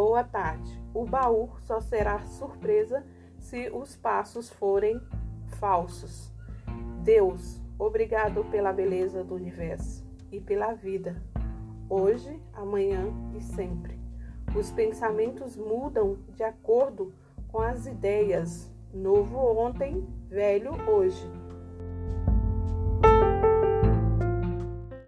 Boa tarde. O baú só será surpresa se os passos forem falsos. Deus, obrigado pela beleza do universo e pela vida, hoje, amanhã e sempre. Os pensamentos mudam de acordo com as ideias. Novo ontem, velho hoje.